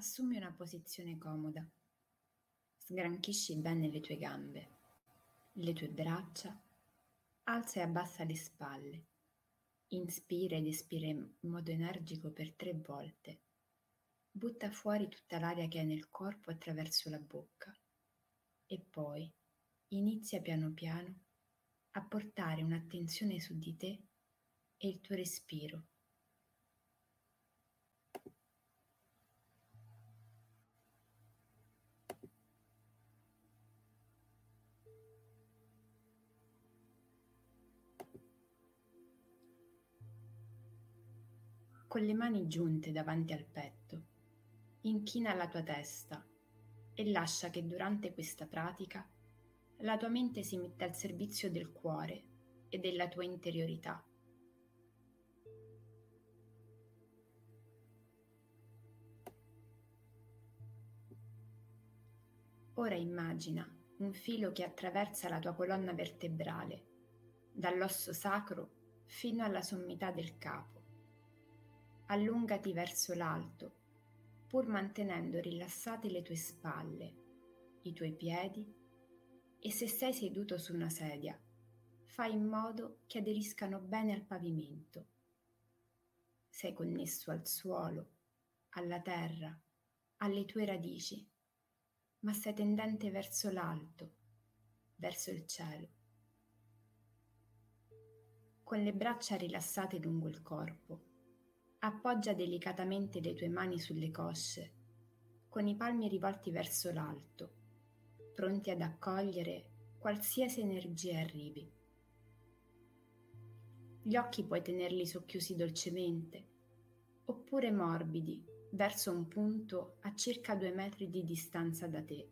Assumi una posizione comoda. Sgranchisci bene le tue gambe, le tue braccia, alza e abbassa le spalle. Inspira ed espira in modo energico per tre volte. Butta fuori tutta l'aria che hai nel corpo attraverso la bocca e poi inizia piano piano a portare un'attenzione su di te e il tuo respiro. Con le mani giunte davanti al petto, inchina la tua testa e lascia che durante questa pratica la tua mente si mette al servizio del cuore e della tua interiorità. Ora immagina un filo che attraversa la tua colonna vertebrale, dall'osso sacro fino alla sommità del capo. Allungati verso l'alto, pur mantenendo rilassate le tue spalle, i tuoi piedi e se sei seduto su una sedia, fai in modo che aderiscano bene al pavimento. Sei connesso al suolo, alla terra, alle tue radici, ma sei tendente verso l'alto, verso il cielo. Con le braccia rilassate lungo il corpo, appoggia delicatamente le tue mani sulle cosce, con i palmi rivolti verso l'alto pronti ad accogliere qualsiasi energia arrivi. Gli occhi puoi tenerli socchiusi dolcemente, oppure morbidi verso un punto a circa due metri di distanza da te.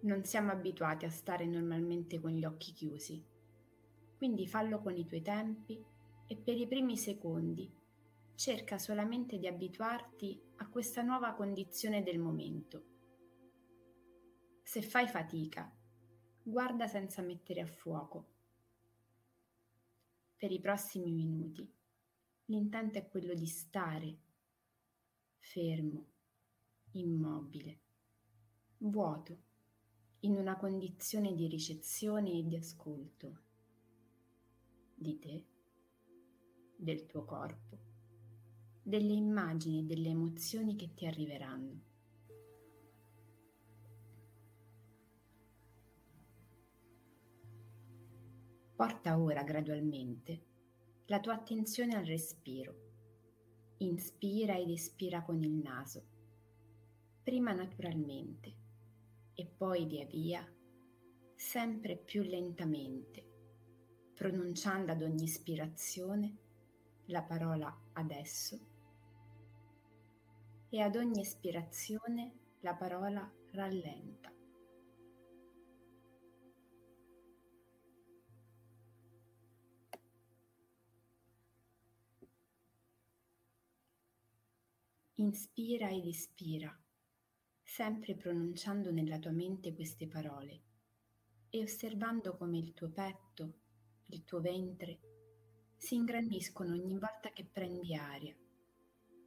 Non siamo abituati a stare normalmente con gli occhi chiusi, quindi fallo con i tuoi tempi e per i primi secondi cerca solamente di abituarti a questa nuova condizione del momento. Se fai fatica, guarda senza mettere a fuoco. Per i prossimi minuti l'intento è quello di stare fermo, immobile, vuoto, in una condizione di ricezione e di ascolto di te, del tuo corpo delle immagini e delle emozioni che ti arriveranno. Porta ora gradualmente la tua attenzione al respiro. Inspira ed espira con il naso, prima naturalmente e poi via via, sempre più lentamente, pronunciando ad ogni ispirazione la parola adesso e ad ogni espirazione la parola rallenta. Inspira ed ispira, sempre pronunciando nella tua mente queste parole e osservando come il tuo petto, il tuo ventre si ingrandiscono ogni volta che prendi aria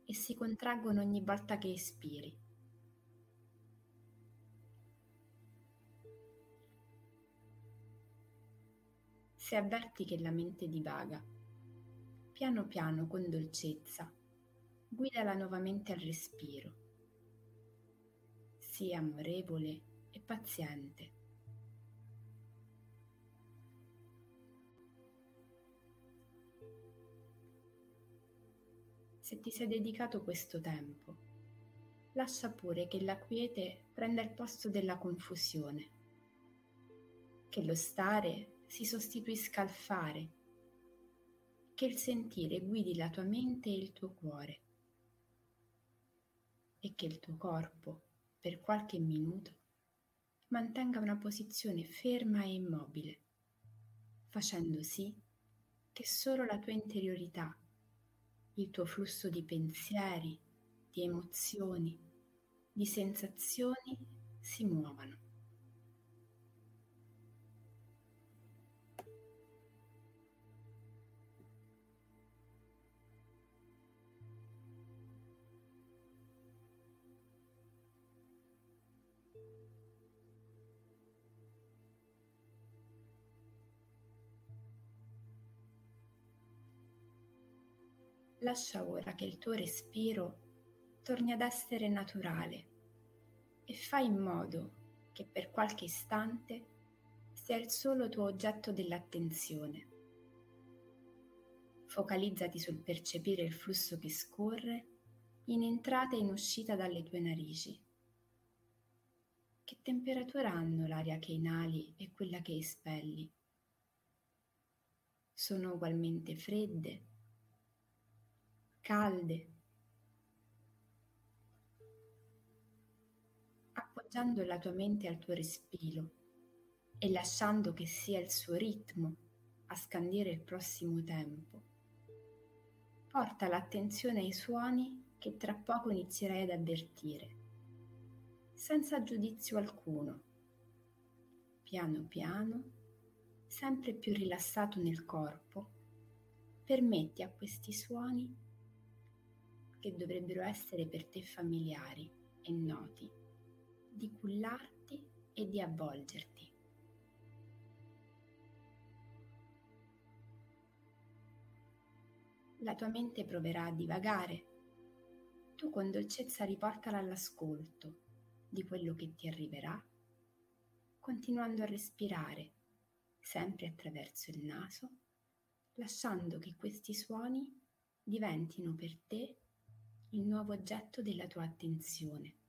e si contraggono ogni volta che espiri. Se avverti che la mente divaga, piano piano, con dolcezza, guidala nuovamente al respiro. Sii amorevole e paziente. se ti sei dedicato questo tempo. Lascia pure che la quiete prenda il posto della confusione, che lo stare si sostituisca al fare, che il sentire guidi la tua mente e il tuo cuore e che il tuo corpo, per qualche minuto, mantenga una posizione ferma e immobile, facendo sì che solo la tua interiorità il tuo flusso di pensieri, di emozioni, di sensazioni si muovano. Lascia ora che il tuo respiro torni ad essere naturale e fai in modo che per qualche istante sia il solo tuo oggetto dell'attenzione. Focalizzati sul percepire il flusso che scorre in entrata e in uscita dalle tue narici. Che temperatura hanno l'aria che inali e quella che espelli? Sono ugualmente fredde, calde, appoggiando la tua mente al tuo respiro e lasciando che sia il suo ritmo a scandire il prossimo tempo. Porta l'attenzione ai suoni che tra poco inizierai ad avvertire, senza giudizio alcuno. Piano piano, sempre più rilassato nel corpo, permetti a questi suoni, che dovrebbero essere per te familiari e noti, di cullarti e di avvolgerti. la tua mente proverà a divagare. Tu con dolcezza riportala all'ascolto di quello che ti arriverà, continuando a respirare sempre attraverso il naso, lasciando che questi suoni diventino per te il nuovo oggetto della tua attenzione.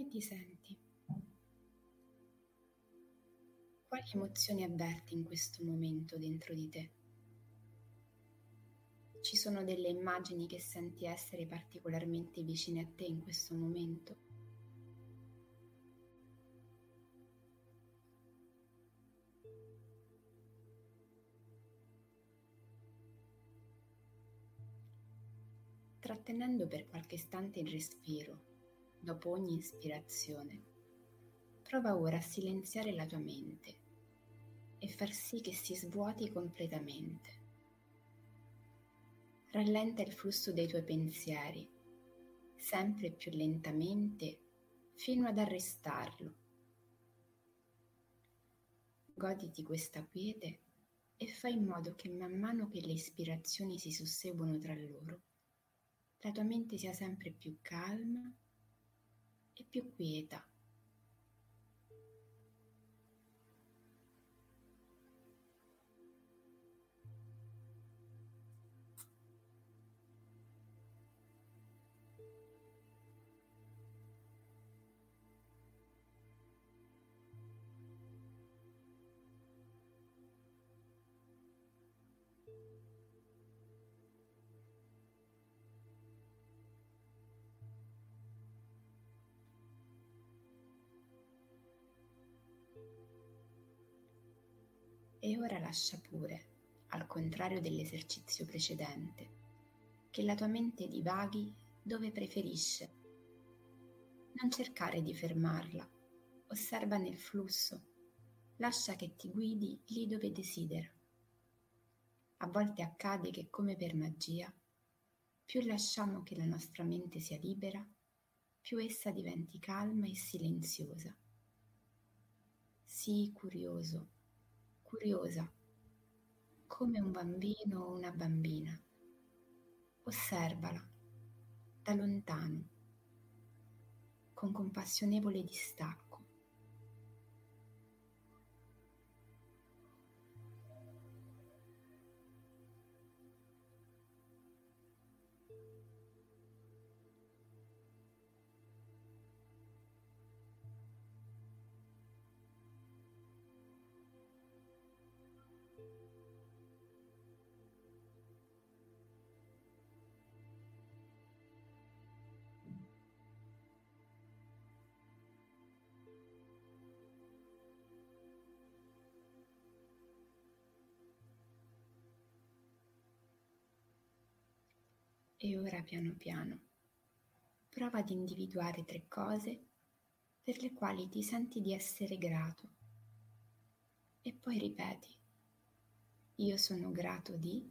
Come ti senti? Quali emozioni avverti in questo momento dentro di te? Ci sono delle immagini che senti essere particolarmente vicine a te in questo momento? Trattenendo per qualche istante il respiro, dopo ogni ispirazione, prova ora a silenziare la tua mente e far sì che si svuoti completamente. Rallenta il flusso dei tuoi pensieri, sempre più lentamente, fino ad arrestarlo. Goditi questa quiete e fai in modo che man mano che le ispirazioni si susseguono tra loro, la tua mente sia sempre più calma e più quieta. E ora lascia pure, al contrario dell'esercizio precedente, che la tua mente divaghi dove preferisce. Non cercare di fermarla, osserva nel flusso, lascia che ti guidi lì dove desidera. A volte accade che come per magia, più lasciamo che la nostra mente sia libera, più essa diventi calma e silenziosa. Sii curioso curiosa, come un bambino o una bambina. Osservala da lontano, con compassionevole distacco. E ora piano piano prova ad individuare tre cose per le quali ti senti di essere grato. E poi ripeti, io sono grato di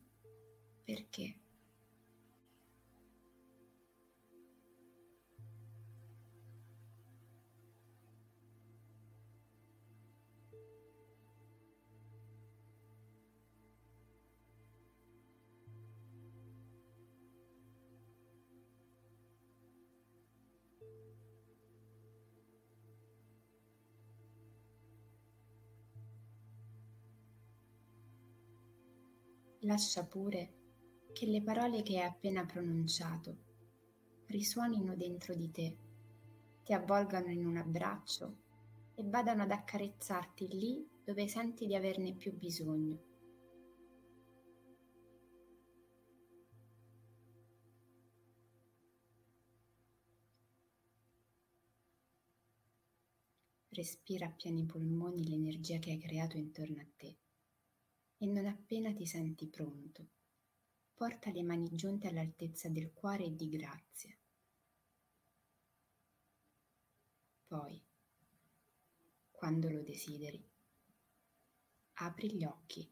perché. Lascia pure che le parole che hai appena pronunciato risuonino dentro di te, ti avvolgano in un abbraccio e vadano ad accarezzarti lì dove senti di averne più bisogno. Respira a pieni polmoni l'energia che hai creato intorno a te e non appena ti senti pronto, porta le mani giunte all'altezza del cuore e di grazie. Poi, quando lo desideri, apri gli occhi